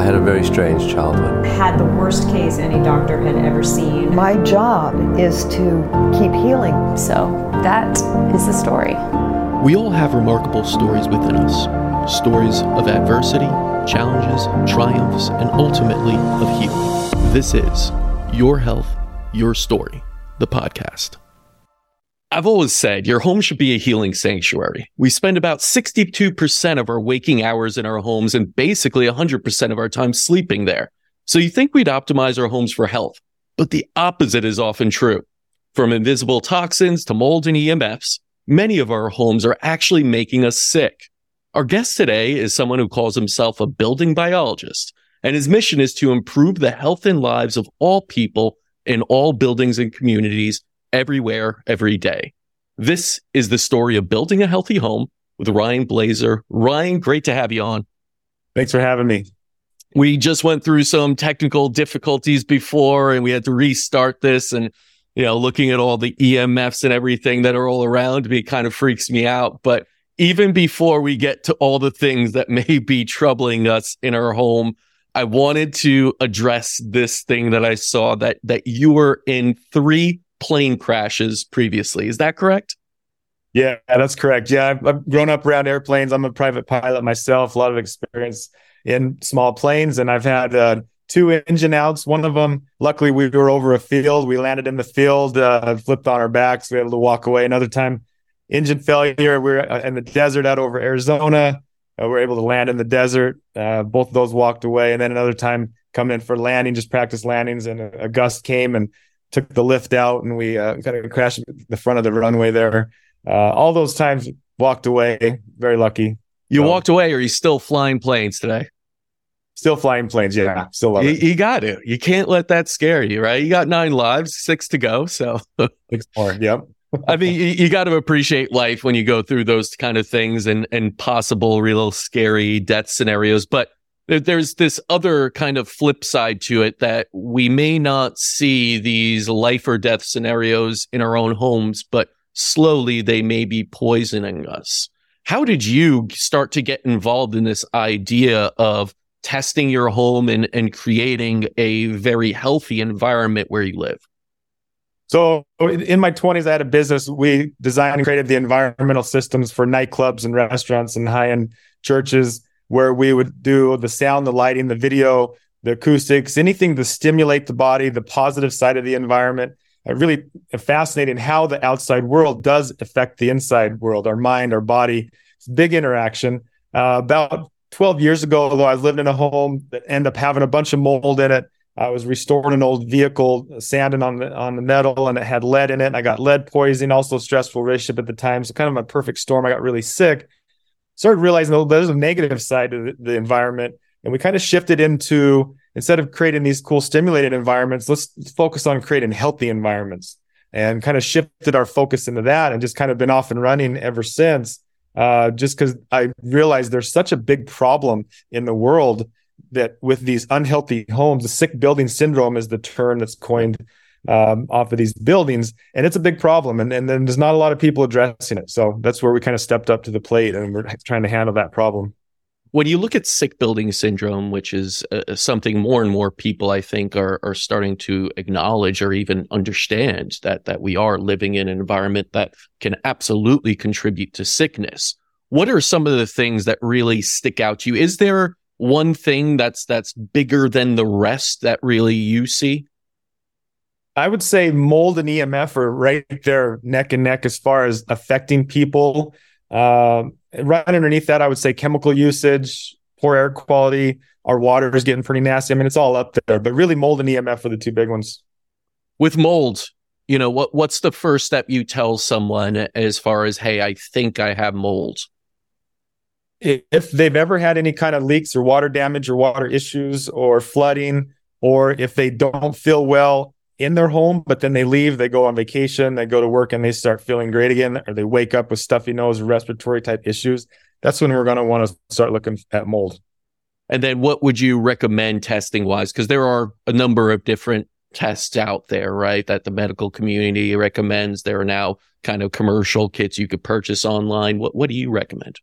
I had a very strange childhood. Had the worst case any doctor had ever seen. My job is to keep healing. So that is the story. We all have remarkable stories within us stories of adversity, challenges, triumphs, and ultimately of healing. This is Your Health, Your Story, the podcast. I've always said your home should be a healing sanctuary. We spend about 62% of our waking hours in our homes and basically 100% of our time sleeping there. So you think we'd optimize our homes for health, but the opposite is often true. From invisible toxins to mold and EMFs, many of our homes are actually making us sick. Our guest today is someone who calls himself a building biologist, and his mission is to improve the health and lives of all people in all buildings and communities everywhere, every day. This is the story of building a healthy home with Ryan Blaser. Ryan, great to have you on. Thanks for having me. We just went through some technical difficulties before and we had to restart this and you know, looking at all the EMFs and everything that are all around me kind of freaks me out. But even before we get to all the things that may be troubling us in our home, I wanted to address this thing that I saw that that you were in three plane crashes previously. Is that correct? Yeah, that's correct. Yeah, I've, I've, grown up around airplanes. I'm a private pilot myself, a lot of experience in small planes, and I've had uh, two engine outs. One of them, luckily, we were over a field. We landed in the field, uh, flipped on our backs. We were able to walk away. Another time, engine failure. We are uh, in the desert out over Arizona. Uh, we were able to land in the desert. Uh, both of those walked away. And then another time, coming in for landing, just practice landings, and a, a gust came and took the lift out and we uh, kind of crashed the front of the runway there. Uh, all those times walked away. Very lucky. You so, walked away, or you still flying planes today? Still flying planes, yeah. Still love you, it. You got to. You can't let that scare you, right? You got nine lives, six to go. So six more. Yep. I mean, you, you got to appreciate life when you go through those kind of things and and possible real scary death scenarios. But there's this other kind of flip side to it that we may not see these life or death scenarios in our own homes, but slowly they may be poisoning us. How did you start to get involved in this idea of testing your home and, and creating a very healthy environment where you live? So in my 20s, I had a business. We designed and created the environmental systems for nightclubs and restaurants and high end churches where we would do the sound, the lighting, the video, the acoustics, anything to stimulate the body, the positive side of the environment. Uh, really fascinating how the outside world does affect the inside world, our mind, our body. It's big interaction. Uh, about 12 years ago, although I lived in a home that ended up having a bunch of mold in it, I was restoring an old vehicle, sanding on the on the metal, and it had lead in it. I got lead poisoning, also stressful relationship at the time. So kind of a perfect storm. I got really sick started realizing that there's a negative side to the, the environment. And we kind of shifted into instead of creating these cool stimulated environments, let's focus on creating healthy environments and kind of shifted our focus into that and just kind of been off and running ever since. Uh, just because I realized there's such a big problem in the world that with these unhealthy homes, the sick building syndrome is the term that's coined um, off of these buildings, and it's a big problem. And, and then there's not a lot of people addressing it. So that's where we kind of stepped up to the plate, and we're trying to handle that problem. When you look at sick building syndrome, which is uh, something more and more people I think are are starting to acknowledge or even understand that that we are living in an environment that can absolutely contribute to sickness. What are some of the things that really stick out to you? Is there one thing that's that's bigger than the rest that really you see? I would say mold and EMF are right there neck and neck as far as affecting people. Uh, right underneath that, I would say chemical usage, poor air quality. Our water is getting pretty nasty. I mean, it's all up there, but really mold and EMF are the two big ones. With mold, you know what? What's the first step you tell someone as far as, hey, I think I have mold? If they've ever had any kind of leaks or water damage or water issues or flooding, or if they don't feel well, in their home, but then they leave, they go on vacation, they go to work and they start feeling great again, or they wake up with stuffy nose, respiratory type issues. That's when we're going to want to start looking at mold. And then what would you recommend testing wise? Because there are a number of different tests out there, right? That the medical community recommends. There are now kind of commercial kits you could purchase online. What, what do you recommend?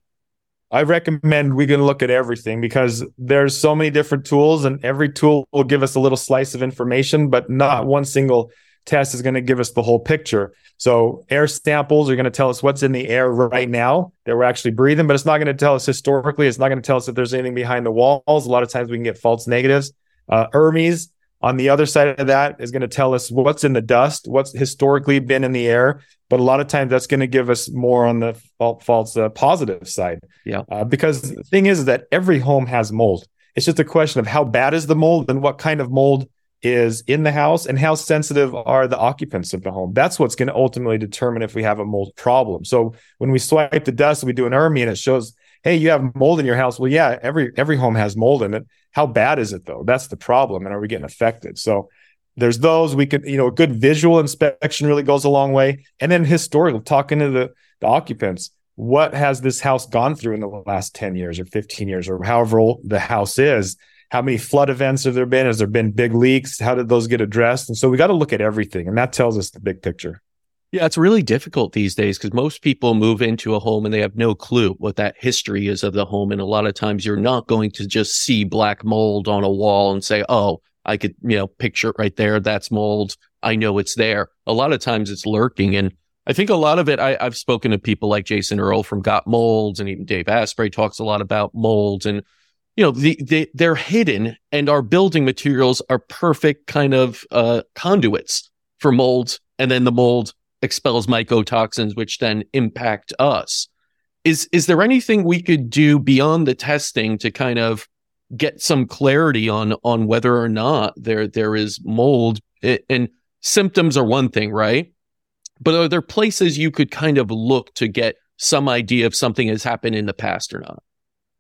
I recommend we can look at everything because there's so many different tools and every tool will give us a little slice of information, but not one single test is going to give us the whole picture. So air samples are going to tell us what's in the air right now that we're actually breathing, but it's not going to tell us historically. It's not going to tell us if there's anything behind the walls. A lot of times we can get false negatives. Uh, ERMIs on the other side of that is going to tell us what's in the dust, what's historically been in the air. But a lot of times that's going to give us more on the false uh, positive side. Yeah. Uh, because the thing is that every home has mold. It's just a question of how bad is the mold and what kind of mold is in the house and how sensitive are the occupants of the home. That's what's going to ultimately determine if we have a mold problem. So when we swipe the dust, we do an ERMI and it shows, hey, you have mold in your house. Well, yeah, every every home has mold in it. How bad is it though? That's the problem. And are we getting affected? So there's those we could, you know, a good visual inspection really goes a long way. And then historical, talking to the, the occupants, what has this house gone through in the last 10 years or 15 years or however old the house is? How many flood events have there been? Has there been big leaks? How did those get addressed? And so we got to look at everything, and that tells us the big picture. Yeah, it's really difficult these days because most people move into a home and they have no clue what that history is of the home. And a lot of times you're not going to just see black mold on a wall and say, oh, I could, you know, picture it right there. That's mold. I know it's there. A lot of times it's lurking. And I think a lot of it, I, have spoken to people like Jason Earle from Got Molds and even Dave Asprey talks a lot about molds and you know, the, the, they're hidden and our building materials are perfect kind of, uh, conduits for molds. And then the mold expels mycotoxins, which then impact us. Is, is there anything we could do beyond the testing to kind of get some clarity on, on whether or not there, there is mold and symptoms are one thing, right? But are there places you could kind of look to get some idea if something has happened in the past or not?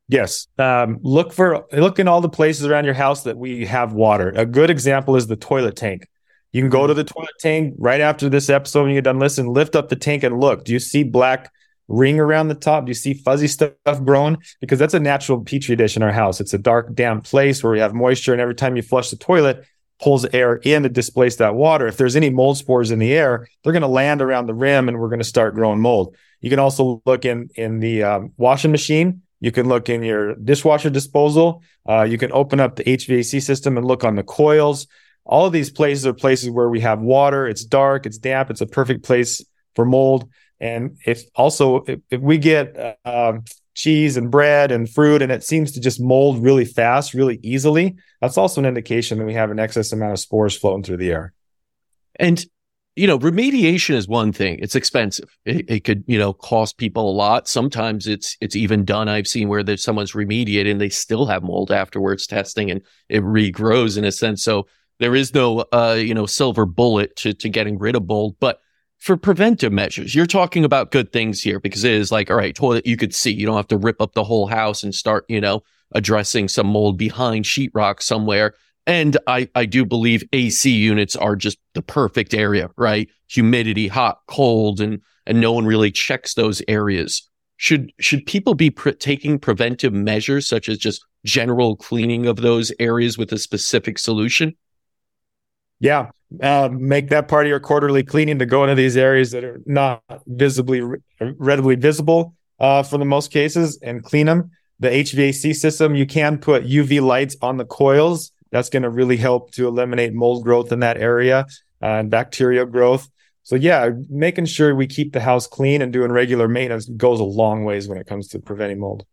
Yes. Um, look for look in all the places around your house that we have water. A good example is the toilet tank. You can go to the toilet tank right after this episode when you're done listening, lift up the tank and look. Do you see black ring around the top? Do you see fuzzy stuff growing? Because that's a natural petri dish in our house. It's a dark, damp place where we have moisture, and every time you flush the toilet, pulls air in to displace that water. If there's any mold spores in the air, they're going to land around the rim, and we're going to start growing mold. You can also look in in the um, washing machine you can look in your dishwasher disposal. Uh, you can open up the HVAC system and look on the coils. All of these places are places where we have water. It's dark, it's damp, it's a perfect place for mold. And if also if, if we get uh, cheese and bread and fruit and it seems to just mold really fast, really easily, that's also an indication that we have an excess amount of spores floating through the air. And you know, remediation is one thing. It's expensive. It, it, could, you know, cost people a lot. Sometimes it's it's even done. I've seen where there's someone's remediated and they still have mold afterwards testing and it regrows in a sense. So there is no uh, you know, silver bullet to to getting rid of mold. But for preventive measures, you're talking about good things here because it is like, all right, toilet you could see. You don't have to rip up the whole house and start, you know, addressing some mold behind sheetrock somewhere and I, I do believe AC units are just the perfect area, right? Humidity, hot, cold, and, and no one really checks those areas. Should, should people be pre- taking preventive measures such as just general cleaning of those areas with a specific solution? Yeah. Uh, make that part of your quarterly cleaning to go into these areas that are not visibly, readily visible uh, for the most cases and clean them. The HVAC system, you can put UV lights on the coils that's going to really help to eliminate mold growth in that area uh, and bacteria growth. So yeah, making sure we keep the house clean and doing regular maintenance goes a long ways when it comes to preventing mold.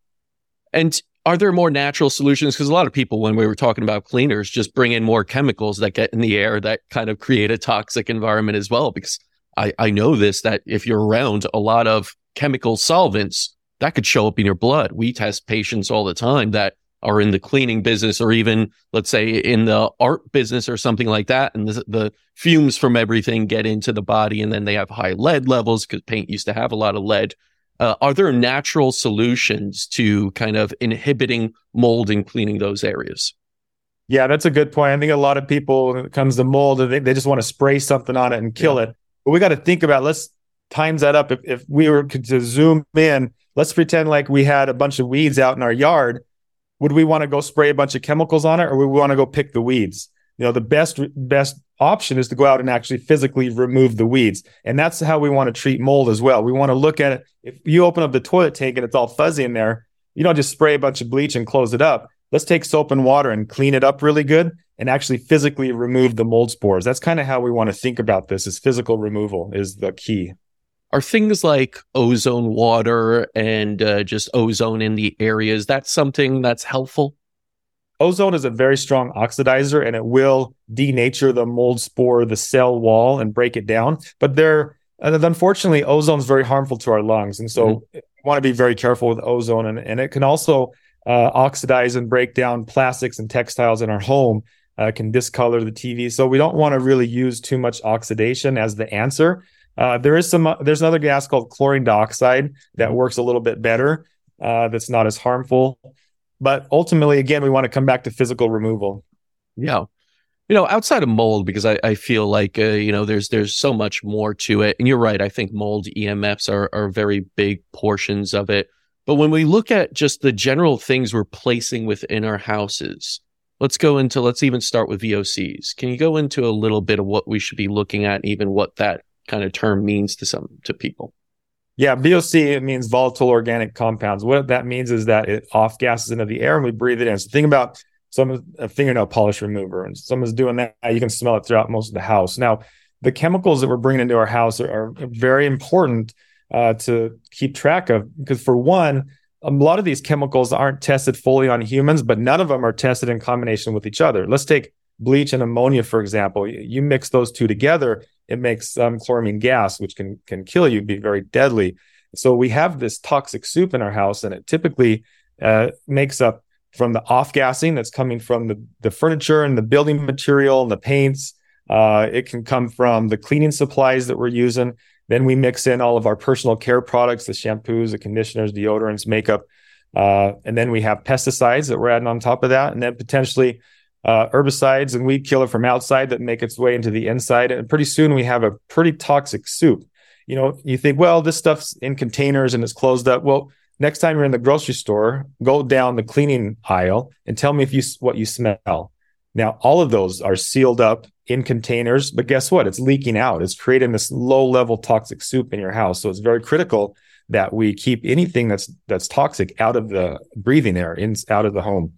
And are there more natural solutions? Because a lot of people, when we were talking about cleaners, just bring in more chemicals that get in the air that kind of create a toxic environment as well. Because I, I know this that if you're around a lot of chemical solvents, that could show up in your blood. We test patients all the time that are in the cleaning business or even let's say in the art business or something like that and the, the fumes from everything get into the body and then they have high lead levels because paint used to have a lot of lead uh, are there natural solutions to kind of inhibiting mold and cleaning those areas? Yeah that's a good point. I think a lot of people when it comes to mold they, they just want to spray something on it and kill yeah. it. But we got to think about let's times that up. If, if we were to zoom in let's pretend like we had a bunch of weeds out in our yard. Would we want to go spray a bunch of chemicals on it or would we want to go pick the weeds? You know, the best best option is to go out and actually physically remove the weeds. And that's how we want to treat mold as well. We want to look at it. If you open up the toilet tank and it's all fuzzy in there, you don't just spray a bunch of bleach and close it up. Let's take soap and water and clean it up really good and actually physically remove the mold spores. That's kind of how we want to think about this is physical removal is the key. Are things like ozone water and uh, just ozone in the areas, that's something that's helpful? Ozone is a very strong oxidizer and it will denature the mold spore, the cell wall, and break it down. But there, unfortunately, ozone is very harmful to our lungs. And so mm-hmm. we want to be very careful with ozone. And, and it can also uh, oxidize and break down plastics and textiles in our home, uh, can discolor the TV. So we don't want to really use too much oxidation as the answer. Uh, there is some, there's another gas called chlorine dioxide that works a little bit better. Uh, that's not as harmful. But ultimately, again, we want to come back to physical removal. Yeah. You know, outside of mold, because I, I feel like, uh, you know, there's, there's so much more to it. And you're right. I think mold EMFs are, are very big portions of it. But when we look at just the general things we're placing within our houses, let's go into, let's even start with VOCs. Can you go into a little bit of what we should be looking at, even what that kind of term means to some, to people? Yeah, VOC means volatile organic compounds. What that means is that it off gases into the air and we breathe it in. So think about some a fingernail polish remover, and someone's doing that. You can smell it throughout most of the house. Now, the chemicals that we're bringing into our house are, are very important uh, to keep track of because, for one, a lot of these chemicals aren't tested fully on humans, but none of them are tested in combination with each other. Let's take bleach and ammonia, for example. You mix those two together, it makes um, chloramine gas, which can can kill you, be very deadly. So we have this toxic soup in our house, and it typically uh, makes up from the off gassing that's coming from the the furniture and the building material and the paints. Uh, it can come from the cleaning supplies that we're using. Then we mix in all of our personal care products, the shampoos, the conditioners, deodorants, makeup. Uh, and then we have pesticides that we're adding on top of that. And then potentially uh, herbicides and weed killer from outside that make its way into the inside. And pretty soon we have a pretty toxic soup. You know, you think, well, this stuff's in containers and it's closed up. Well, next time you're in the grocery store, go down the cleaning aisle and tell me if you what you smell. Now, all of those are sealed up in containers, but guess what? It's leaking out. It's creating this low level toxic soup in your house. So it's very critical that we keep anything that's that's toxic out of the breathing air, in out of the home.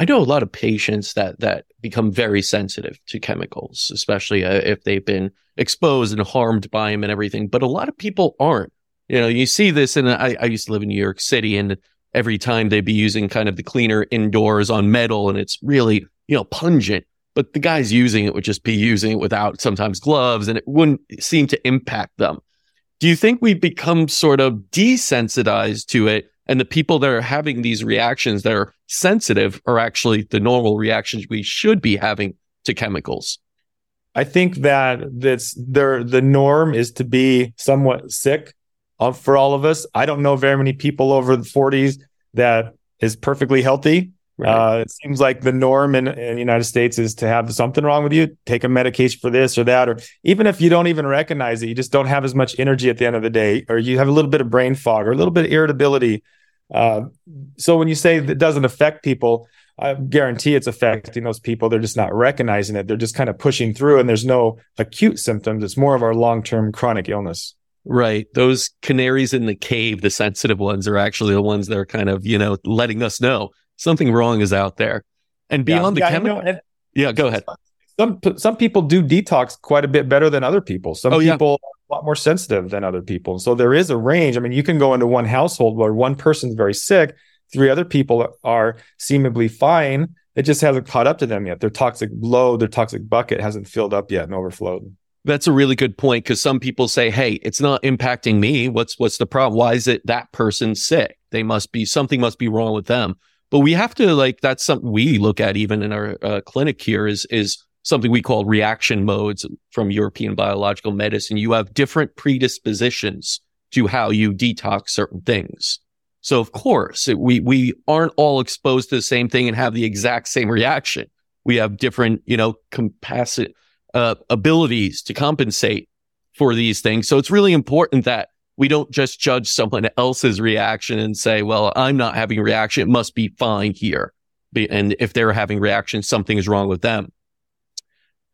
I know a lot of patients that that become very sensitive to chemicals, especially uh, if they've been exposed and harmed by them and everything. But a lot of people aren't. You know, you see this, and I, I used to live in New York City, and every time they'd be using kind of the cleaner indoors on metal, and it's really you know pungent. But the guys using it would just be using it without sometimes gloves, and it wouldn't seem to impact them. Do you think we become sort of desensitized to it and the people that are having these reactions that are sensitive are actually the normal reactions we should be having to chemicals. I think that that's there. The norm is to be somewhat sick uh, for all of us. I don't know very many people over the 40s that is perfectly healthy. Right. Uh, it seems like the norm in, in, the United States is to have something wrong with you, take a medication for this or that, or even if you don't even recognize it, you just don't have as much energy at the end of the day, or you have a little bit of brain fog or a little bit of irritability uh, so when you say it doesn't affect people, I guarantee it's affecting those people. They're just not recognizing it. They're just kind of pushing through, and there's no acute symptoms. It's more of our long term chronic illness. Right. Those canaries in the cave, the sensitive ones, are actually the ones that are kind of, you know, letting us know something wrong is out there. And beyond yeah, the yeah, chemical. You know, yeah, go ahead. Some some people do detox quite a bit better than other people. Some oh, people yeah a lot more sensitive than other people. And So there is a range. I mean, you can go into one household where one person's very sick, three other people are seemingly fine. It just hasn't caught up to them yet. Their toxic load, their toxic bucket hasn't filled up yet and overflowed. That's a really good point because some people say, "Hey, it's not impacting me. What's what's the problem? Why is it that person sick? They must be something must be wrong with them." But we have to like that's something we look at even in our uh, clinic here is is something we call reaction modes from European biological medicine. You have different predispositions to how you detox certain things. So of course, it, we, we aren't all exposed to the same thing and have the exact same reaction. We have different, you know, capacity, uh, abilities to compensate for these things. So it's really important that we don't just judge someone else's reaction and say, well, I'm not having a reaction. It must be fine here. And if they're having reaction, something is wrong with them.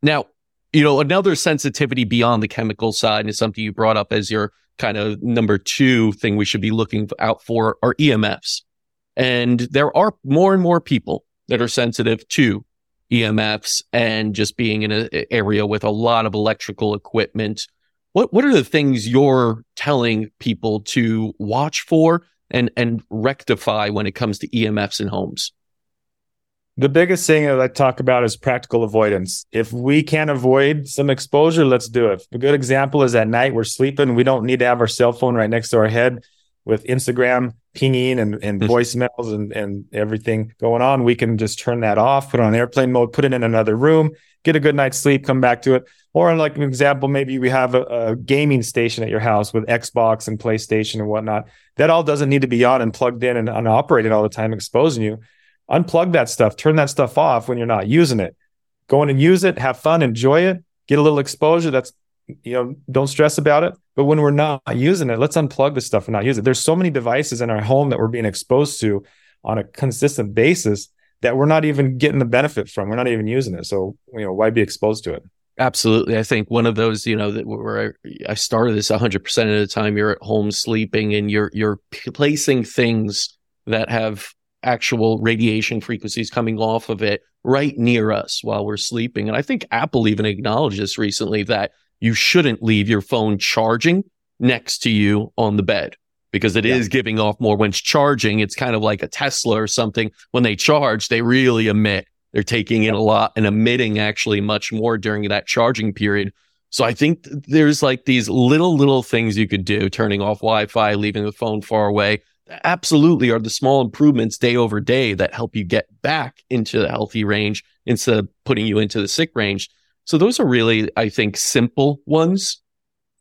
Now, you know, another sensitivity beyond the chemical side is something you brought up as your kind of number two thing we should be looking out for are EMFs. And there are more and more people that are sensitive to EMFs and just being in an area with a lot of electrical equipment. What what are the things you're telling people to watch for and and rectify when it comes to EMFs in homes? The biggest thing that I talk about is practical avoidance. If we can't avoid some exposure, let's do it. A good example is at night we're sleeping. We don't need to have our cell phone right next to our head with Instagram pinging and, and mm-hmm. voicemails and, and everything going on. We can just turn that off, put it on airplane mode, put it in another room, get a good night's sleep, come back to it. Or like an example, maybe we have a, a gaming station at your house with Xbox and PlayStation and whatnot. That all doesn't need to be on and plugged in and, and operating all the time, exposing you unplug that stuff, turn that stuff off when you're not using it. Go in and use it, have fun, enjoy it, get a little exposure. That's, you know, don't stress about it. But when we're not using it, let's unplug the stuff and not use it. There's so many devices in our home that we're being exposed to on a consistent basis that we're not even getting the benefit from. We're not even using it. So, you know, why be exposed to it? Absolutely. I think one of those, you know, that where I, I started this 100% of the time you're at home sleeping and you're, you're placing things that have actual radiation frequencies coming off of it right near us while we're sleeping. And I think Apple even acknowledged this recently that you shouldn't leave your phone charging next to you on the bed because it yeah. is giving off more when it's charging. It's kind of like a Tesla or something. When they charge, they really emit. They're taking in a lot and emitting actually much more during that charging period. So I think there's like these little, little things you could do, turning off Wi-Fi, leaving the phone far away absolutely are the small improvements day over day that help you get back into the healthy range instead of putting you into the sick range. So those are really, I think, simple ones.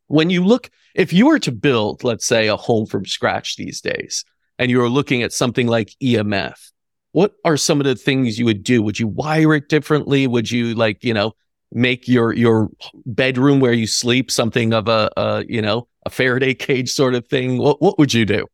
When you look, if you were to build, let's say, a home from scratch these days, and you were looking at something like EMF, what are some of the things you would do? Would you wire it differently? Would you like, you know, make your your bedroom where you sleep something of a, a you know a Faraday cage sort of thing? What what would you do?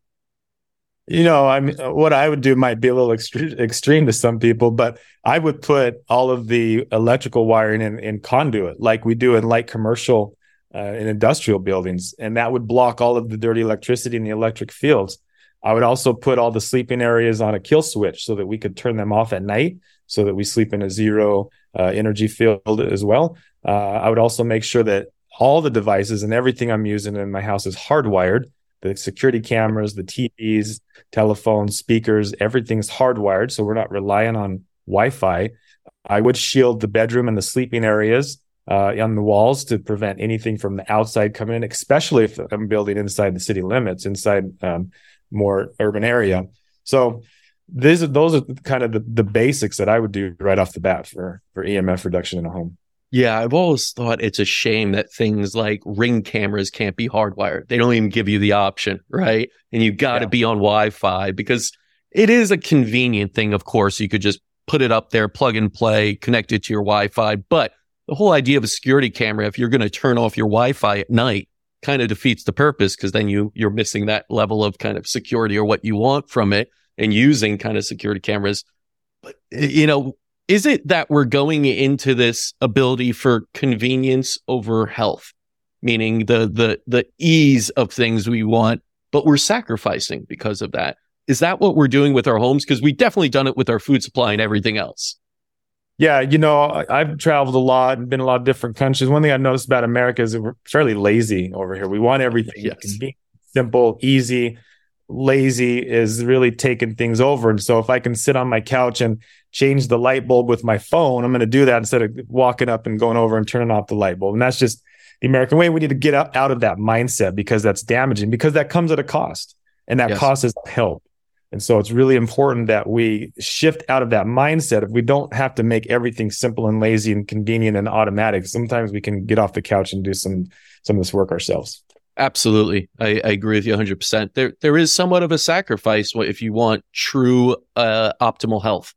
You know, I mean, what I would do might be a little extre- extreme to some people, but I would put all of the electrical wiring in, in conduit, like we do in light commercial uh, in industrial buildings, and that would block all of the dirty electricity in the electric fields. I would also put all the sleeping areas on a kill switch so that we could turn them off at night, so that we sleep in a zero uh, energy field as well. Uh, I would also make sure that all the devices and everything I'm using in my house is hardwired the security cameras, the TVs, telephones, speakers, everything's hardwired. So we're not relying on Wi Fi. I would shield the bedroom and the sleeping areas uh, on the walls to prevent anything from the outside coming in, especially if I'm building inside the city limits, inside um, more urban area. So these are those are kind of the, the basics that I would do right off the bat for for EMF reduction in a home. Yeah, I've always thought it's a shame that things like ring cameras can't be hardwired. They don't even give you the option, right? And you got to yeah. be on Wi-Fi because it is a convenient thing. Of course, you could just put it up there, plug and play, connect it to your Wi-Fi. But the whole idea of a security camera, if you're going to turn off your Wi-Fi at night, kind of defeats the purpose because then you you're missing that level of kind of security or what you want from it and using kind of security cameras. But you know, is it that we're going into this ability for convenience over health, meaning the the the ease of things we want, but we're sacrificing because of that? Is that what we're doing with our homes? Because we've definitely done it with our food supply and everything else. Yeah, you know, I've traveled a lot and been a lot of different countries. One thing I've noticed about America is we're fairly lazy over here. We want everything yes. simple, easy lazy is really taking things over. And so if I can sit on my couch and change the light bulb with my phone, I'm going to do that instead of walking up and going over and turning off the light bulb. And that's just the American way. We need to get out, out of that mindset because that's damaging, because that comes at a cost and that yes. cost is help. And so it's really important that we shift out of that mindset. If we don't have to make everything simple and lazy and convenient and automatic, sometimes we can get off the couch and do some some of this work ourselves. Absolutely. I, I, agree with you 100%. There, there is somewhat of a sacrifice if you want true uh, optimal health.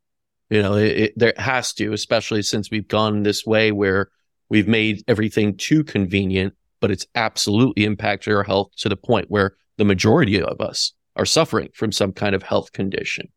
You know, it, it, there has to, especially since we've gone this way where we've made everything too convenient, but it's absolutely impacted our health to the point where the majority of us are suffering from some kind of health condition.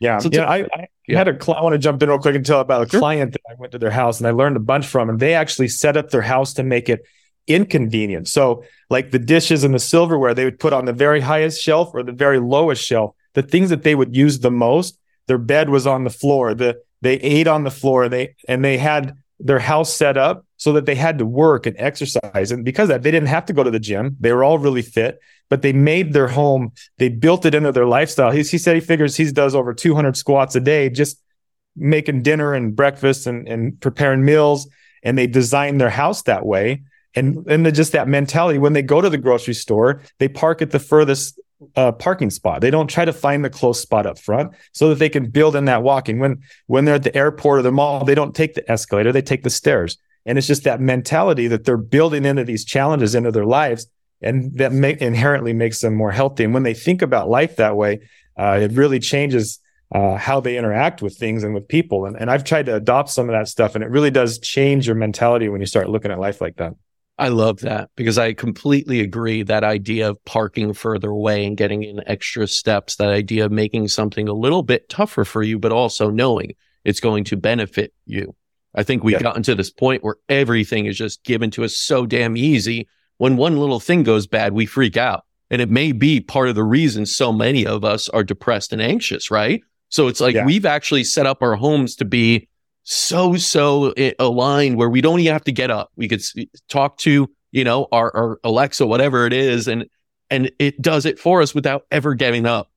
Yeah. So yeah. I, I yeah. had a, I want to jump in real quick and tell about a sure. client that I went to their house and I learned a bunch from, and they actually set up their house to make it inconvenient. So, like the dishes and the silverware, they would put on the very highest shelf or the very lowest shelf. the things that they would use the most, their bed was on the floor. The they ate on the floor. They and they had their house set up so that they had to work and exercise. And because that, they didn't have to go to the gym. They were all really fit, but they made their home, they built it into their lifestyle. He, he said he figures he does over 200 squats a day, just making dinner and breakfast and, and preparing meals. And they designed their house that way. And, and just that mentality, when they go to the grocery store, they park at the furthest uh, parking spot. They don't try to find the close spot up front so that they can build in that walking. When when they're at the airport or the mall, they don't take the escalator; they take the stairs. And it's just that mentality that they're building into these challenges into their lives, and that may, inherently makes them more healthy. And when they think about life that way, uh, it really changes uh, how they interact with things and with people. And, and I've tried to adopt some of that stuff, and it really does change your mentality when you start looking at life like that. I love that because I completely agree that idea of parking further away and getting in extra steps, that idea of making something a little bit tougher for you, but also knowing it's going to benefit you. I think we've yeah. gotten to this point where everything is just given to us so damn easy. When one little thing goes bad, we freak out. And it may be part of the reason so many of us are depressed and anxious, right? So it's like yeah. we've actually set up our homes to be so so eh, aligned where we don't even have to get up. We could talk to you know our, our Alexa, whatever it is, and and it does it for us without ever getting up.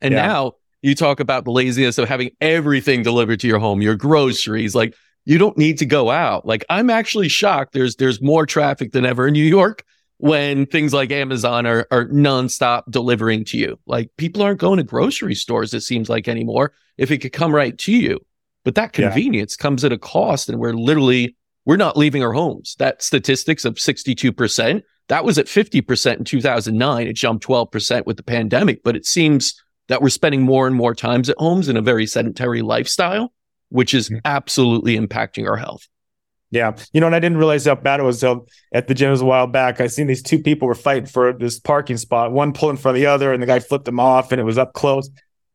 And yeah. now you talk about the laziness of having everything delivered to your home, your groceries, like you don't need to go out. Like I'm actually shocked. There's there's more traffic than ever in New York when things like Amazon are are nonstop delivering to you. Like people aren't going to grocery stores, it seems like anymore, if it could come right to you. But that convenience yeah. comes at a cost. And we're literally, we're not leaving our homes. That statistics of 62%, that was at 50% in 2009. It jumped 12% with the pandemic. But it seems that we're spending more and more times at homes in a very sedentary lifestyle, which is mm-hmm. absolutely impacting our health. Yeah. You know, and I didn't realize how bad it was So at the gym was a while back. I seen these two people were fighting for this parking spot, one pulling for the other, and the guy flipped them off and it was up close.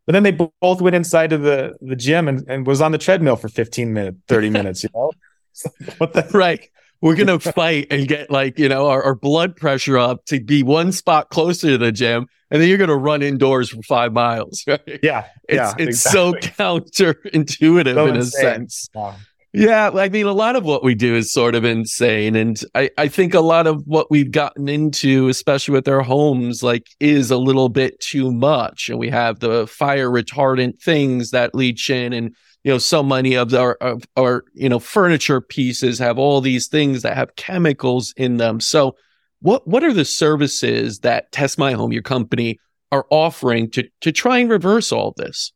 But then they both went inside of the, the gym and, and was on the treadmill for 15 minutes, 30 minutes, you know? what the right. We're gonna fight and get like, you know, our, our blood pressure up to be one spot closer to the gym, and then you're gonna run indoors for five miles. Right? Yeah. It's yeah, it's exactly. so counterintuitive so in a sense. Yeah. Yeah, I mean, a lot of what we do is sort of insane. And I, I think a lot of what we've gotten into, especially with our homes, like is a little bit too much. And we have the fire retardant things that leach in and, you know, so many of our, of our, you know, furniture pieces have all these things that have chemicals in them. So what, what are the services that Test My Home, your company, are offering to, to try and reverse all this?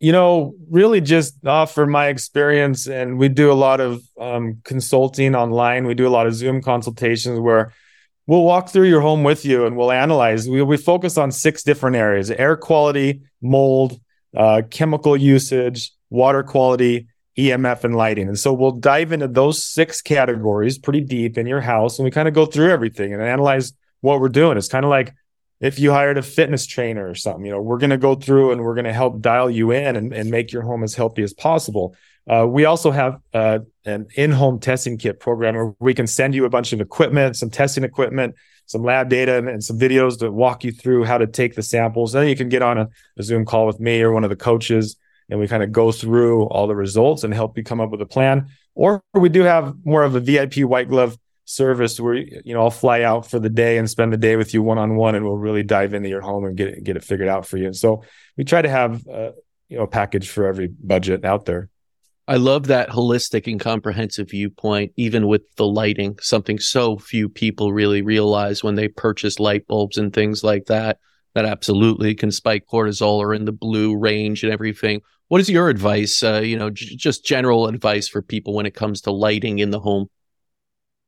You know, really just off from my experience, and we do a lot of um, consulting online. We do a lot of Zoom consultations where we'll walk through your home with you and we'll analyze. We, we focus on six different areas air quality, mold, uh, chemical usage, water quality, EMF, and lighting. And so we'll dive into those six categories pretty deep in your house and we kind of go through everything and analyze what we're doing. It's kind of like if you hired a fitness trainer or something, you know, we're going to go through and we're going to help dial you in and, and make your home as healthy as possible. Uh, we also have uh, an in-home testing kit program where we can send you a bunch of equipment, some testing equipment, some lab data, and, and some videos to walk you through how to take the samples. Then you can get on a, a Zoom call with me or one of the coaches, and we kind of go through all the results and help you come up with a plan. Or we do have more of a VIP white glove service where you know I'll fly out for the day and spend the day with you one on one, and we'll really dive into your home and get it, get it figured out for you. So we try to have uh, you know a package for every budget out there. I love that holistic and comprehensive viewpoint, even with the lighting, something so few people really realize when they purchase light bulbs and things like that, that absolutely can spike cortisol or in the blue range and everything. What is your advice, uh, you know, j- just general advice for people when it comes to lighting in the home?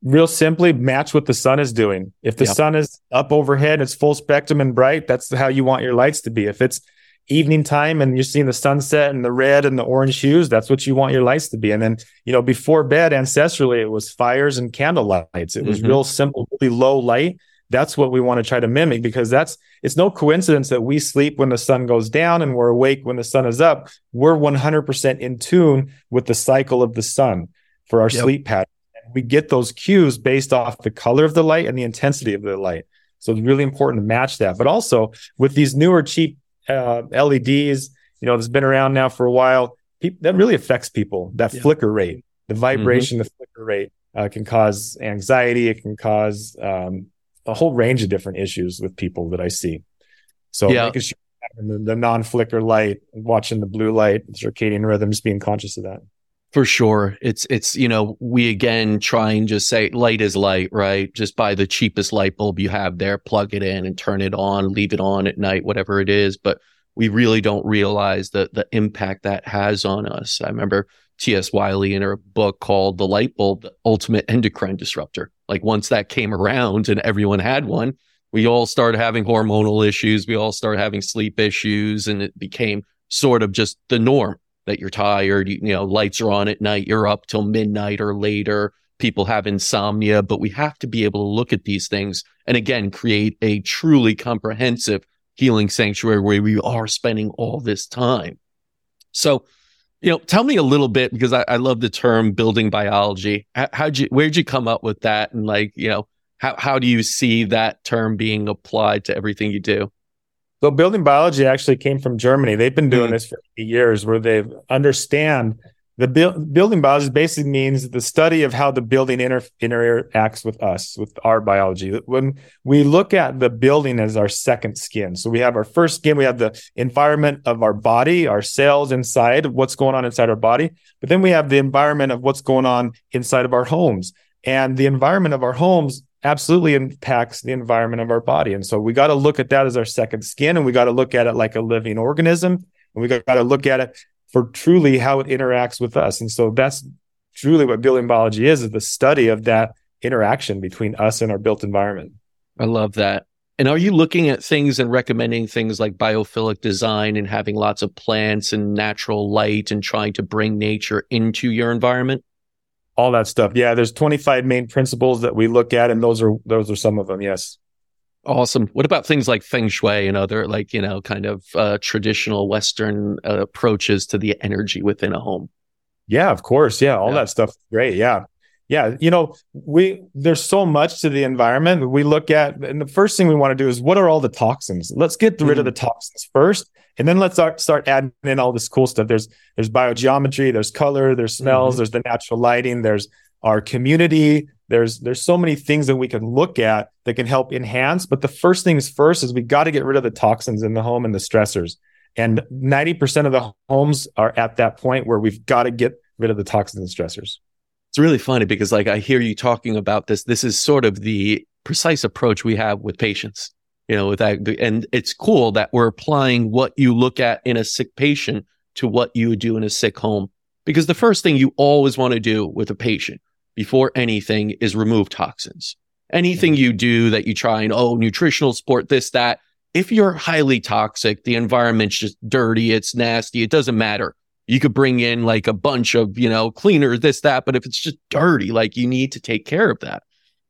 Real simply match what the sun is doing. If the yep. sun is up overhead, it's full spectrum and bright, that's how you want your lights to be. If it's evening time and you're seeing the sunset and the red and the orange hues, that's what you want your lights to be. And then, you know, before bed, ancestrally, it was fires and candle lights. It was mm-hmm. real simple, really low light. That's what we want to try to mimic because that's it's no coincidence that we sleep when the sun goes down and we're awake when the sun is up. We're 100% in tune with the cycle of the sun for our yep. sleep pattern we get those cues based off the color of the light and the intensity of the light. So it's really important to match that. But also with these newer cheap uh, LEDs, you know, that's been around now for a while. That really affects people. That Yeah. flicker rate, the vibration, the flicker rate uh, can cause anxiety. It can cause um, a whole range of different issues with people that I see. So Yeah. making sure the, the non-flicker light, watching the blue light, circadian rhythms, being conscious of that. For sure. It's it's you know, we again try and just say light is light, right? Just buy the cheapest light bulb you have there, plug it in and turn it on, leave it on at night, whatever it is, but we really don't realize the the impact that has on us. I remember T.S. Wiley in her book called The Light Bulb, the Ultimate Endocrine Disruptor. Like once that came around and everyone had one, we all started having hormonal issues, we all started having sleep issues, and it became sort of just the norm that you're tired, you, you know, lights are on at night, you're up till midnight or later. People have insomnia, but we have to be able to look at these things and again create a truly comprehensive healing sanctuary where we are spending all this time. So, you know, tell me a little bit because I, I love the term building biology. How, how'd you, where'd you come up with that? And like, you know, how, how do you see that term being applied to everything you do? So building biology actually came from Germany. They've been doing Mm. this for years where they understand the buil- building biology basically means the study of how the building inter- interacts with us, with our biology. When we look at the building as our second skin, so we have our first skin, we have the environment of our body, our cells inside, what's going on inside our body, but then we have the environment of what's going on inside of our homes. And the environment of our homes absolutely impacts the environment of our body. And so we got to look at that as our second skin and we got to look at it like a living organism. And we got to look at it for truly how it interacts with us. And so that's truly what building biology is, is the study of that interaction between us and our built environment. I love that. And are you looking at things and recommending things like biophilic design and having lots of plants and natural light and trying to bring nature into your environment? All that stuff. Yeah, there's 25 main principles that we look at and those are those are some of them. Yes. Awesome. What about things like feng shui and other like, you know, kind of uh, traditional Western uh, approaches to the energy within a home? Yeah, of course. Yeah, all Yeah. that stuff. Great. Yeah. Yeah, you know, we there's so much to the environment. We look at and the first thing we want to do is what are all the toxins? Let's get rid of the mm-hmm. toxins first and then let's start start adding in all this cool stuff. There's there's biogeometry, there's color, there's smells, mm-hmm. there's the natural lighting, there's our community. There's there's so many things that we can look at that can help enhance, but the first things first is we got to get rid of the toxins in the home and the stressors. And 90% of the homes are at that point where we've got to get rid of the toxins and stressors. It's really funny because like I hear you talking about this. This is sort of the precise approach we have with patients, you know, with that. And it's cool that we're applying what you look at in a sick patient to what you would do in a sick home. Because the first thing you always want to do with a patient before anything is remove toxins. Anything mm-hmm. you do that you try and, oh, nutritional support, this, that. If you're highly toxic, the environment's just dirty, it's nasty, it doesn't matter you could bring in like a bunch of, you know, cleaners, this, that, but if it's just dirty, like you need to take care of that.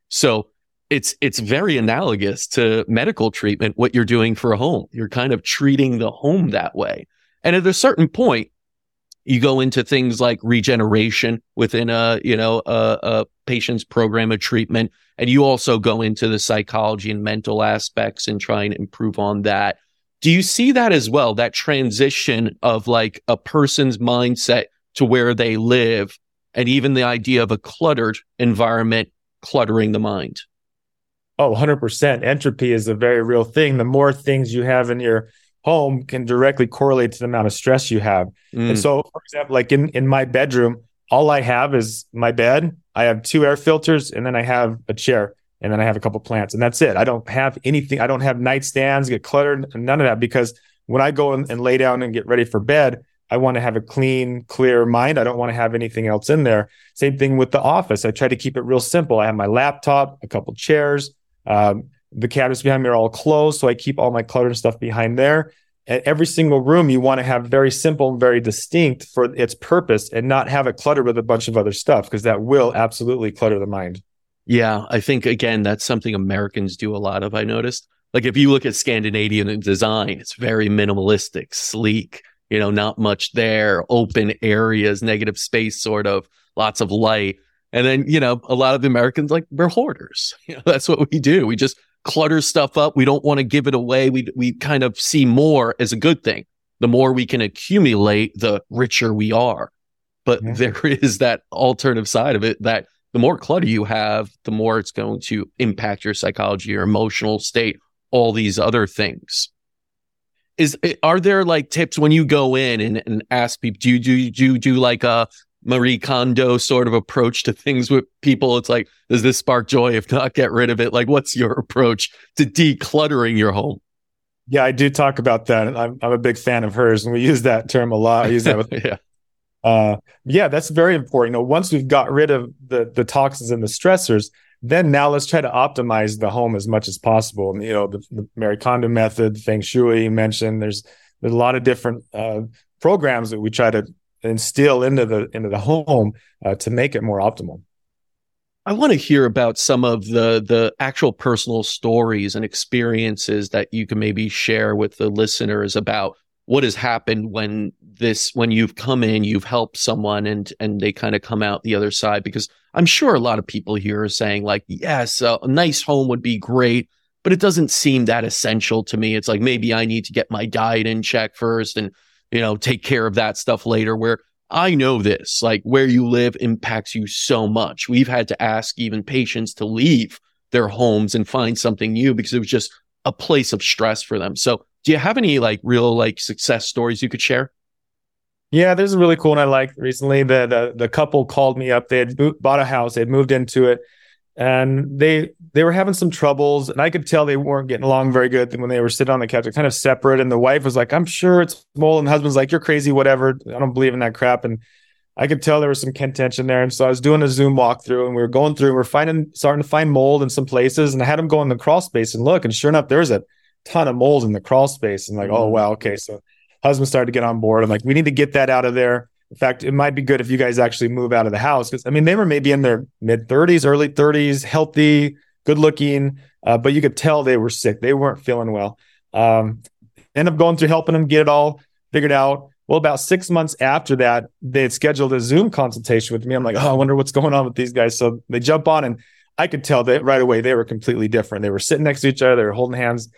So it's, it's very analogous to medical treatment, what you're doing for a home. You're kind of treating the home that way. And at a certain point, you go into things like regeneration within a, you know, a, a patient's program of treatment. And you also go into the psychology and mental aspects and try and improve on that. Do you see that as well? That transition of like a person's mindset to where they live and even the idea of a cluttered environment cluttering the mind. Oh, 100%. Entropy is a very real thing. The more things you have in your home can directly correlate to the amount of stress you have. Mm. And so, for example, like in, in my bedroom, all I have is my bed. I have two air filters and then I have a chair and then I have a couple plants and that's it. I don't have anything. I don't have nightstands, get cluttered, none of that because when I go and, and lay down and get ready for bed, I want to have a clean, clear mind. I don't want to have anything else in there. Same thing with the office. I try to keep it real simple. I have my laptop, a couple chairs. Um, the cabinets behind me are all closed, so I keep all my cluttered stuff behind there. At every single room, you want to have very simple and very distinct for its purpose, and not have it cluttered with a bunch of other stuff because that will absolutely clutter the mind. Yeah, I think again that's something Americans do a lot of. I noticed. Like if you look at Scandinavian design, it's very minimalistic, sleek. You know, not much there, open areas, negative space, sort of, lots of light. And then, you know, a lot of Americans like we're hoarders. You know, that's what we do. We just clutter stuff up. We don't want to give it away. We, we kind of see more as a good thing. The more we can accumulate, the richer we are. But yeah. there is that alternative side of it that the more clutter you have, the more it's going to impact your psychology, your emotional state, all these other things. Is eh, are there like tips when you go in and, and ask people? Do you do do you do like a Marie Kondo sort of approach to things with people? It's like, does this spark joy? If not, get rid of it. Like, what's your approach to decluttering your home? Yeah, I do talk about that. I'm I'm a big fan of hers, and we use that term a lot. I use that with yeah. Uh, yeah, that's very important. You know, once we've got rid of the the toxins and the stressors, then now let's try to optimize the home as much as possible. And, you know, the, the Marie Kondo method, Feng Shui mentioned. There's there's a lot of different uh, programs that we try to instill into the into the home uh, to make it more optimal. I want to hear about some of the the actual personal stories and experiences that you can maybe share with the listeners about what has happened when this when you've come in you've helped someone and and they kind of come out the other side? Because i'm sure a lot of people here are saying like yes uh, a nice home would be great but it doesn't seem that essential to me. It's like maybe i need to get my diet in check first and you know take care of that stuff later where i know this like where you live impacts you so much. We've had to ask even patients to leave their homes and find something new because it was just a place of stress for them. So do you have any like real like success stories you could share? Yeah, there's a really cool one I liked recently. That uh, the couple called me up. They had bought a house. They had moved into it, and they they were having some troubles. And I could tell they weren't getting along very good when they were sitting on the couch. Kind of separate. And the wife was like, "I'm sure it's mold," and the husband's like, "You're crazy, whatever. I don't believe in that crap." And I could tell there was some contention there. And so I was doing a Zoom walkthrough, and we were going through. We are finding starting to find mold in some places. And I had them go in the crawl space and look. And sure enough, there's a ton of mold in the crawl space. And like, oh, mm-hmm. oh wow, okay. So husband started to get on board. I'm like, we need to get that out of there. In fact, it might be good if you guys actually move out of the house because I mean they were maybe in their mid 30s, early 30s, healthy, good looking, uh, but you could tell they were sick. They weren't feeling well. Um, end up going through helping them get it all figured out. Well, about six months after that, they had scheduled a Zoom consultation with me. I'm like, oh, I wonder what's going on with these guys. So they jump on, and I could tell that right away they were completely different. They were sitting next to each other, they were holding hands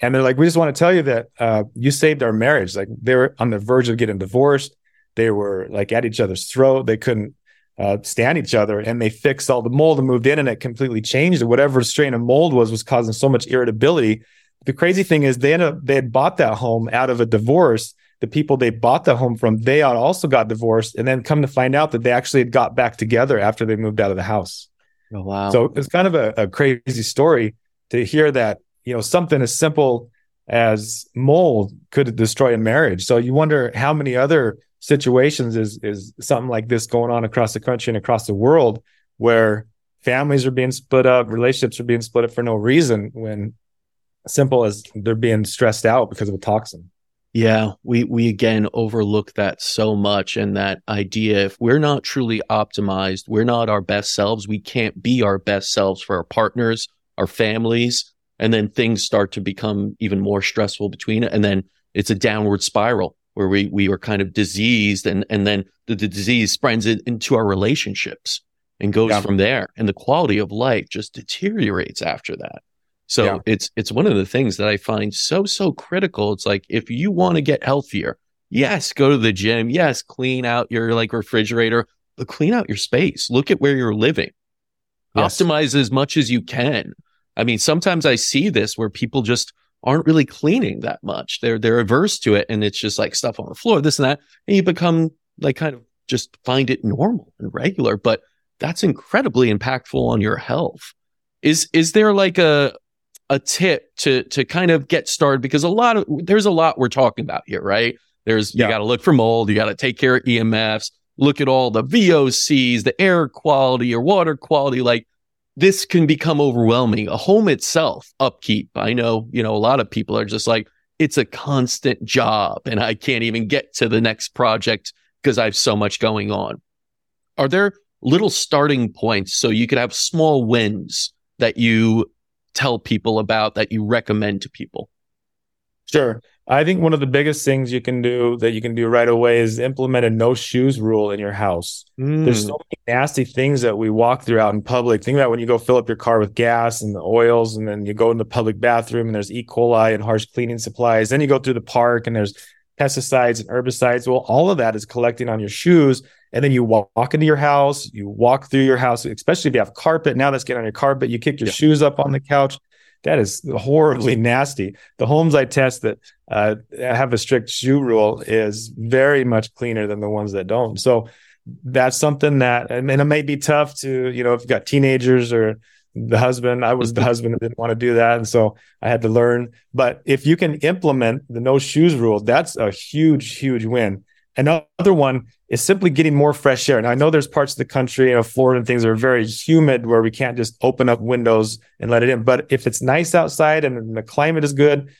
and they're like, we just want to tell you that uh, you saved our marriage. Like they were on the verge of getting divorced. They were like at each other's throat. They couldn't uh, stand each other, and they fixed all the mold and moved in, and it completely changed. Whatever strain of mold was was causing so much irritability. The crazy thing is, they ended up they had bought that home out of a divorce. The people they bought the home from, they also got divorced, and then come to find out that they actually had got back together after they moved out of the house. Oh wow! So it's kind of a, a crazy story to hear that you know something as simple as mold could destroy a marriage. So you wonder how many other situations is is something like this going on across the country and across the world where families are being split up relationships are being split up for no reason when simple as they're being stressed out because of a toxin. Yeah, we we again overlook that so much and that idea. If we're not truly optimized, we're not our best selves, we can't be our best selves for our partners, our families, and then things start to become even more stressful between it. And then it's a downward spiral where we we are kind of diseased and and then the, the disease spreads it into our relationships and goes yeah. from there. And the quality of life just deteriorates after that. So yeah. it's it's one of the things that i find so so critical. It's like if you want to get healthier yes go to the gym. Yes clean out your like refrigerator but clean out your space. Look at where you're living. Yes. optimize as much as you can I mean, sometimes I see this where people just aren't really cleaning that much. They're they're averse to it, and it's just like stuff on the floor, this and that, and you become like kind of just find it normal and regular. But that's incredibly impactful on your health. Is is there like a a tip to to kind of get started? Because a lot of there's a lot we're talking about here, right? There's yeah. you got to look for mold, you got to take care of EMFs, look at all the VOCs, the air quality or water quality, like this can become overwhelming. A home itself, upkeep. I know, you know, a lot of people are just like, it's a constant job and I can't even get to the next project because I have so much going on. Are there little starting points so you could have small wins that you tell people about that you recommend to people? Sure. I think one of the biggest things you can do that you can do right away is implement a no shoes rule in your house. Mm. There's so many nasty things that we walk through out in public. Think about when you go fill up your car with gas and the oils, and then you go in the public bathroom and there's E. coli and harsh cleaning supplies. Then you go through the park and there's pesticides and herbicides. Well, all of that is collecting on your shoes. And then you walk, walk into your house, you walk through your house, especially if you have carpet. Now that's getting on your carpet. You kick your Yeah. shoes up on the couch. That is horribly nasty. The homes I test that uh, have a strict shoe rule is very much cleaner than the ones that don't. So that's something that, and it may be tough to, you know, if you've got teenagers or the husband, I was the husband that didn't want to do that. And so I had to learn. But if you can implement the no shoes rule, that's a huge, huge win. Another one is simply getting more fresh air. And I know there's parts of the country, you know, Florida and things are very humid where we can't just open up windows and let it in. But if it's nice outside and the climate is good,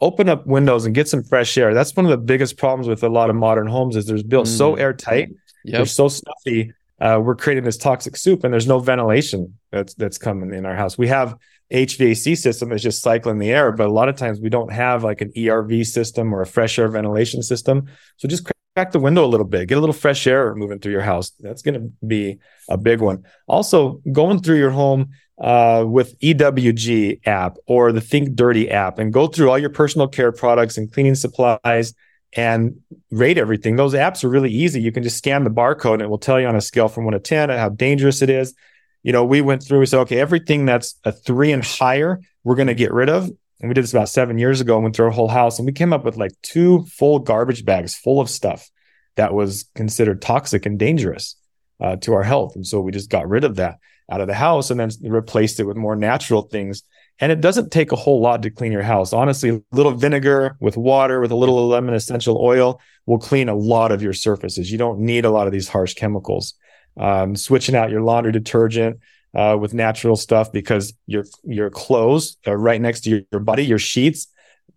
open up windows and get some fresh air. That's one of the biggest problems with a lot of modern homes is they're built so Mm. airtight, Yep. they're so stuffy. Uh, we're creating this toxic soup, and there's no ventilation that's that's coming in our house. We have HVAC system that's just cycling the air, but a lot of times we don't have like an ERV system or a fresh air ventilation system. So just crack the window a little bit, get a little fresh air moving through your house. That's going to be a big one. Also, going through your home uh, with EWG app or the Think Dirty app and go through all your personal care products and cleaning supplies and rate everything. Those apps are really easy. You can just scan the barcode and it will tell you on a scale from one to 10 how dangerous it is. You know, we went through, we said, okay, everything that's a three and higher, we're going to get rid of. And we did this about seven years ago and went through our whole house and we came up with like two full garbage bags full of stuff that was considered toxic and dangerous uh, to our health. And so we just got rid of that out of the house and then replaced it with more natural things. And it doesn't take a whole lot to clean your house. Honestly, a little vinegar with water with a little lemon essential oil will clean a lot of your surfaces. You don't need a lot of these harsh chemicals. Um, switching out your laundry detergent uh, with natural stuff because your your clothes are right next to your, your body, your sheets.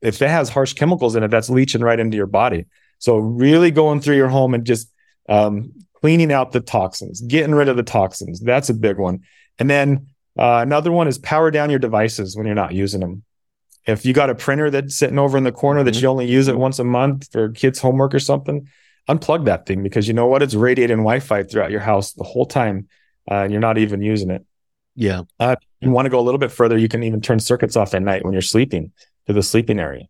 If it has harsh chemicals in it, that's leaching right into your body. So really going through your home and just um, cleaning out the toxins, getting rid of the toxins. That's a big one. And then uh, another one is power down your devices when you're not using them. If you got a printer that's sitting over in the corner that Mhm. you only use it once a month for kids' homework or something, unplug that thing because you know what? It's radiating Wi-Fi throughout your house the whole time, uh, and you're not even using it. Yeah. You want to go a little bit further, you can even turn circuits off at night when you're sleeping to the sleeping area.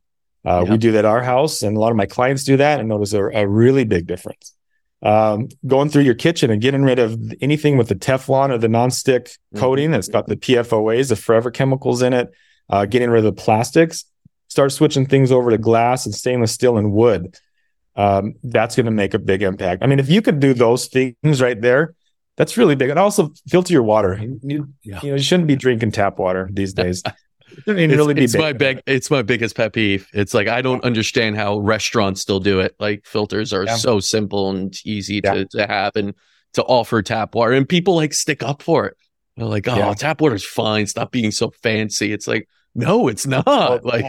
Uh, Yeah. We do that at our house, and a lot of my clients do that and notice a, a really big difference. Um, going through your kitchen and getting rid of anything with the Teflon or the nonstick Mhm. coating that's got the PFOAs, the forever chemicals in it, uh, getting rid of the plastics, start switching things over to glass and stainless steel and wood. Um, that's going to make a big impact. I mean, if you could do those things right there, that's really big. And also filter your water. You, Yeah. you know, you shouldn't be drinking tap water these days. It It's, really it's my big it's my biggest pet peeve. It's like I don't understand how restaurants still do it. Like filters are Yeah. so simple and easy Yeah. to, to have and to offer tap water. And people like stick up for it. They're like, oh, Yeah. tap water's fine. Stop being so fancy. It's like, no, it's not. Oh, like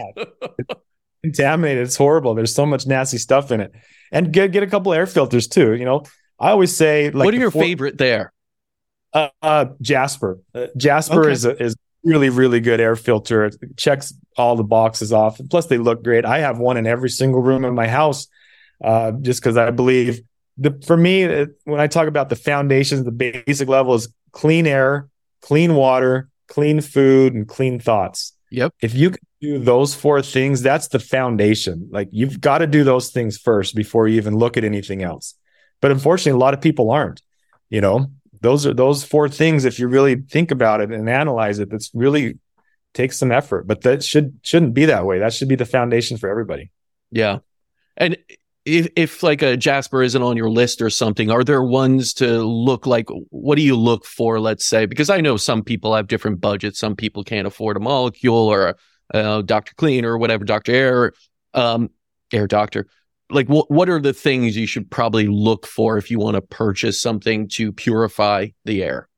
contaminated. It's horrible. There's so much nasty stuff in it. And get get a couple air filters too. You know, I always say like what are your before- favorite there? Uh, uh, Jaspr. Uh, Jaspr Okay. is a, is really really good air filter. It checks all the boxes off. Plus, they look great. I have one in every single room in my house, uh, just because I believe the for me it, when I talk about the foundations, the basic level is clean air, clean water, clean food, and clean thoughts. Yep. If you can do those four things, that's the foundation. Like you've got to do those things first before you even look at anything else. But unfortunately, a lot of people aren't. You know, those are those four things. If you really think about it and analyze it, that's really takes some effort. But that should shouldn't be that way. That should be the foundation for everybody. Yeah. And if if like a Jaspr isn't on your list or something, are there ones to look like what do you look for, let's say? Because I know some people have different budgets. Some people can't afford a Molekule or a, uh Dr. Clean or whatever, Dr. Air, um, Air Doctor. Like what what are the things you should probably look for if you want to purchase something to purify the air?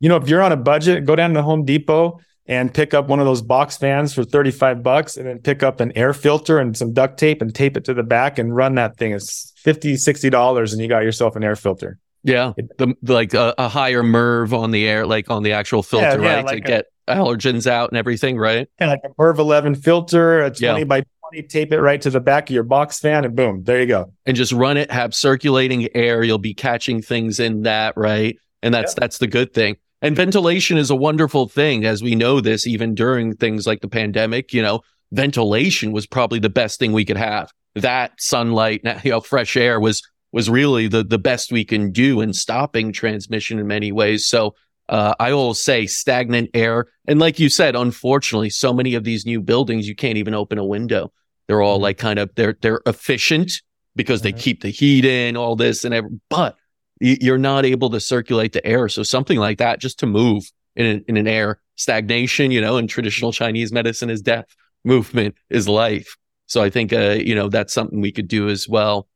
You know, if you're on a budget, go down to Home Depot and pick up one of those box fans for 35 bucks and then pick up an air filter and some duct tape and tape it to the back and run that thing. It's 50 $60 and you got yourself an air filter. Yeah, the, like a, a higher MERV on the air, like on the actual filter, yeah, right, like to a- get allergens out and everything, right? And like a Merv 11 filter, a 20 Yeah. by tape it right to the back of your box fan, and boom, there you go. And just run it, have circulating air. You'll be catching things in that, right? And that's yep. that's the good thing. And ventilation is a wonderful thing, as we know this even during things like the pandemic. You know, ventilation was probably the best thing we could have. That sunlight, you know, fresh air was was really the the best we can do in stopping transmission in many ways. So uh, I always say stagnant air, and like you said, unfortunately, so many of these new buildings you can't even open a window. They're all mm-hmm. like kind of they're they're efficient because they mm-hmm. keep the heat in, all this and every, but you're not able to circulate the air. So something like that, just to move in an, in an air stagnation, you know, in traditional Chinese medicine is death, movement is life. So I think, uh, you know, that's something we could do as well.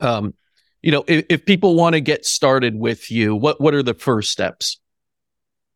Um, you know, if, if people want to get started with you, what what are the first steps?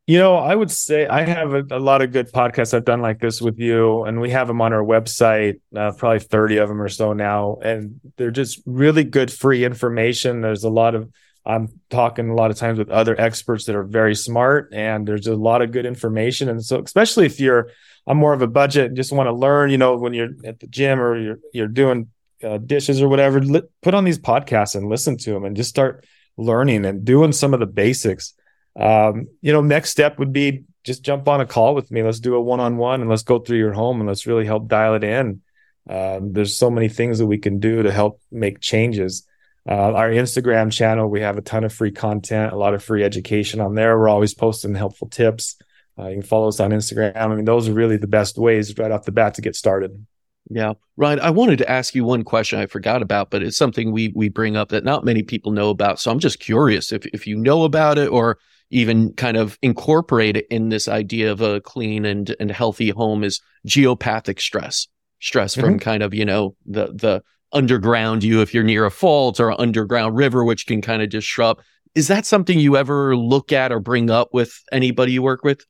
You know, I would say I have a, a, lot of good podcasts I've done like this with you, and we have them on our website, uh, probably 30 of them or so now. And they're just really good free information. There's a lot of, I'm talking a lot of times with other experts that are very smart, and there's a lot of good information. And so, especially if you're, I'm more of a budget and just want to learn, you know, when you're at the gym or you're, you're doing uh, dishes or whatever, li- put on these podcasts and listen to them and just start learning and doing some of the basics um, you know, next step would be just jump on a call with me. Let's do a one on one and let's go through your home and let's really help dial it in. Um, there's so many things that we can do to help make changes. Uh, our Instagram channel, we have a ton of free content, a lot of free education on there. We're always posting helpful tips. Uh, you can follow us on Instagram. I mean, those are really the best ways right off the bat to get started. Yeah, right. I wanted to ask you one question I forgot about, but it's something we we bring up that not many people know about. So I'm just curious if if you know about it or even kind of incorporate it in this idea of a clean and, and healthy home is geopathic stress, stress mm-hmm. from kind of, you know, the, the underground you, if you're near a fault or underground river, which can kind of disrupt. Is that something you ever look at or bring up with anybody you work with?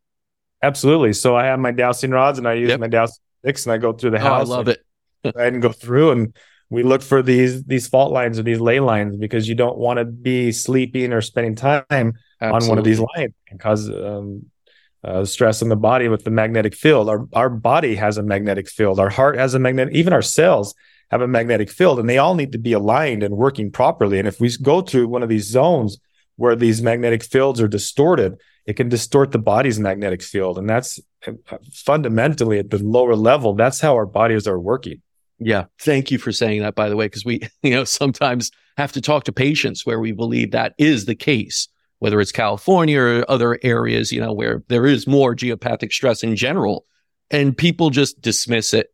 Absolutely. So I have my dowsing rods and I use yep. my dowsing sticks and I go through the house. Oh, I love it. I and go through and we look for these these fault lines or these ley lines because you don't want to be sleeping or spending time Absolutely. on one of these lines and cause um, uh, stress in the body with the magnetic field. Our our body has a magnetic field. Our heart has a magnetic. Even our cells have a magnetic field, and they all need to be aligned and working properly. And if we go to one of these zones where these magnetic fields are distorted, it can distort the body's magnetic field, and that's uh, fundamentally at the lower level. That's how our bodies are working. Yeah. Thank you for saying that, by the way, because we, you know, sometimes have to talk to patients where we believe that is the case whether it's California or other areas, you know, where there is more geopathic stress in general, and people just dismiss it.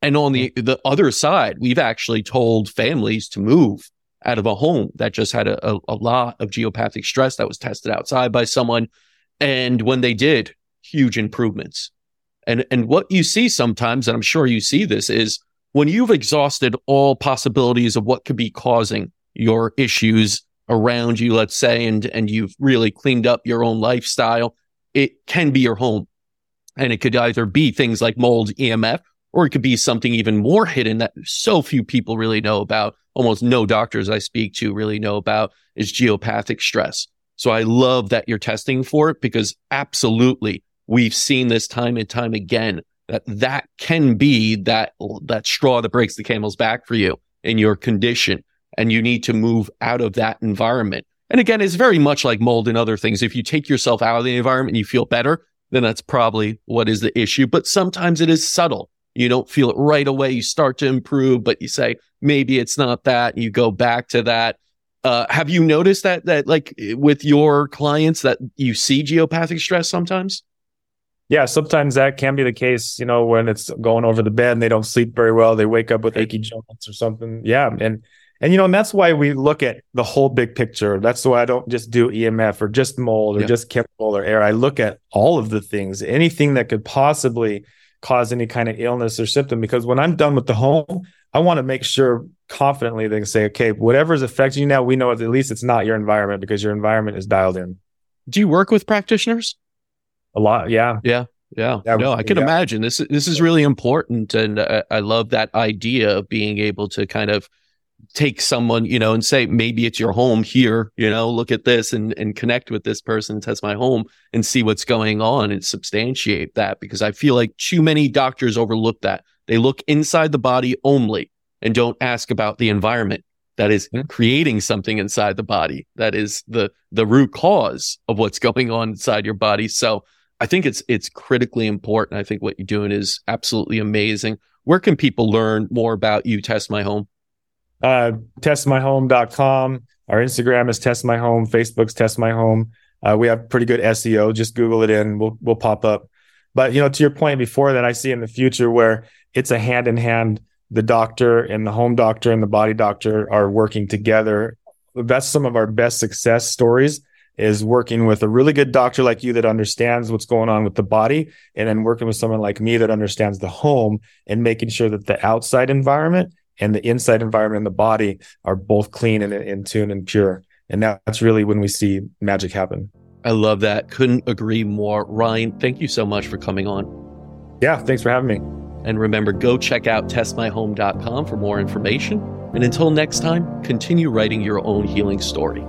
And on the mm-hmm. the other side, we've actually told families to move out of a home that just had a, a, a lot of geopathic stress that was tested outside by someone. And when they did, huge improvements. And and what you see sometimes, and I'm sure you see this, is when you've exhausted all possibilities of what could be causing your issues around you, let's say, and, and you've really cleaned up your own lifestyle, it can be your home. And it could either be things like mold EMF, or it could be something even more hidden that so few people really know about. Almost no doctors I speak to really know about is geopathic stress. So I love that you're testing for it because absolutely we've seen this time and time again that that can be that, that straw that breaks the camel's back for you in your condition and you need to move out of that environment. And again, it's very much like mold and other things. If you take yourself out of the environment and you feel better, then that's probably what is the issue. But sometimes it is subtle. You don't feel it right away. You start to improve, but you say, maybe it's not that. You go back to that. Uh, have you noticed that, that like with your clients that you see geopathic stress sometimes? Yeah, sometimes that can be the case, you know, when it's going over the bed and they don't sleep very well, they wake up with achy joints or something. Yeah. And and you know, and that's why we look at the whole big picture. That's why I don't just do EMF or just mold or yeah. just chemical or air. I look at all of the things, anything that could possibly cause any kind of illness or symptom. Because when I'm done with the home, I want to make sure confidently they can say, okay, whatever is affecting you now, we know at least it's not your environment because your environment is dialed in. Do you work with practitioners? A lot, yeah, yeah. Yeah, no, I can yeah. imagine this. This is really important, and uh, I love that idea of being able to kind of take someone, you know, and say, maybe it's your home here, you know, look at this and, and connect with this person, test my home and see what's going on and substantiate that because I feel like too many doctors overlook that. They look inside the body only and don't ask about the environment that is creating something inside the body that is the the root cause of what's going on inside your body so i think it's it's critically important. I think what you're doing is absolutely amazing. Where can people learn more about you test my home? Uh testmyhome.com our instagram is test my home. Facebook's test my home. Uh, we have pretty good seo just google it in. We'll we'll pop up. But you know to your point before that i see in the future where it's a hand in hand the doctor and the home doctor and the body doctor are working together. That's some of our best success stories is working with a really good doctor like you that understands what's going on with the body and then working with someone like me that understands the home and making sure that the outside environment and the inside environment and the body are both clean and in tune and pure. And that's really when we see magic happen. I love that. Couldn't agree more. Ryan, thank you so much for coming on. Yeah, thanks for having me. And remember, go check out testmyhome.com for more information. And until next time, continue writing your own healing story.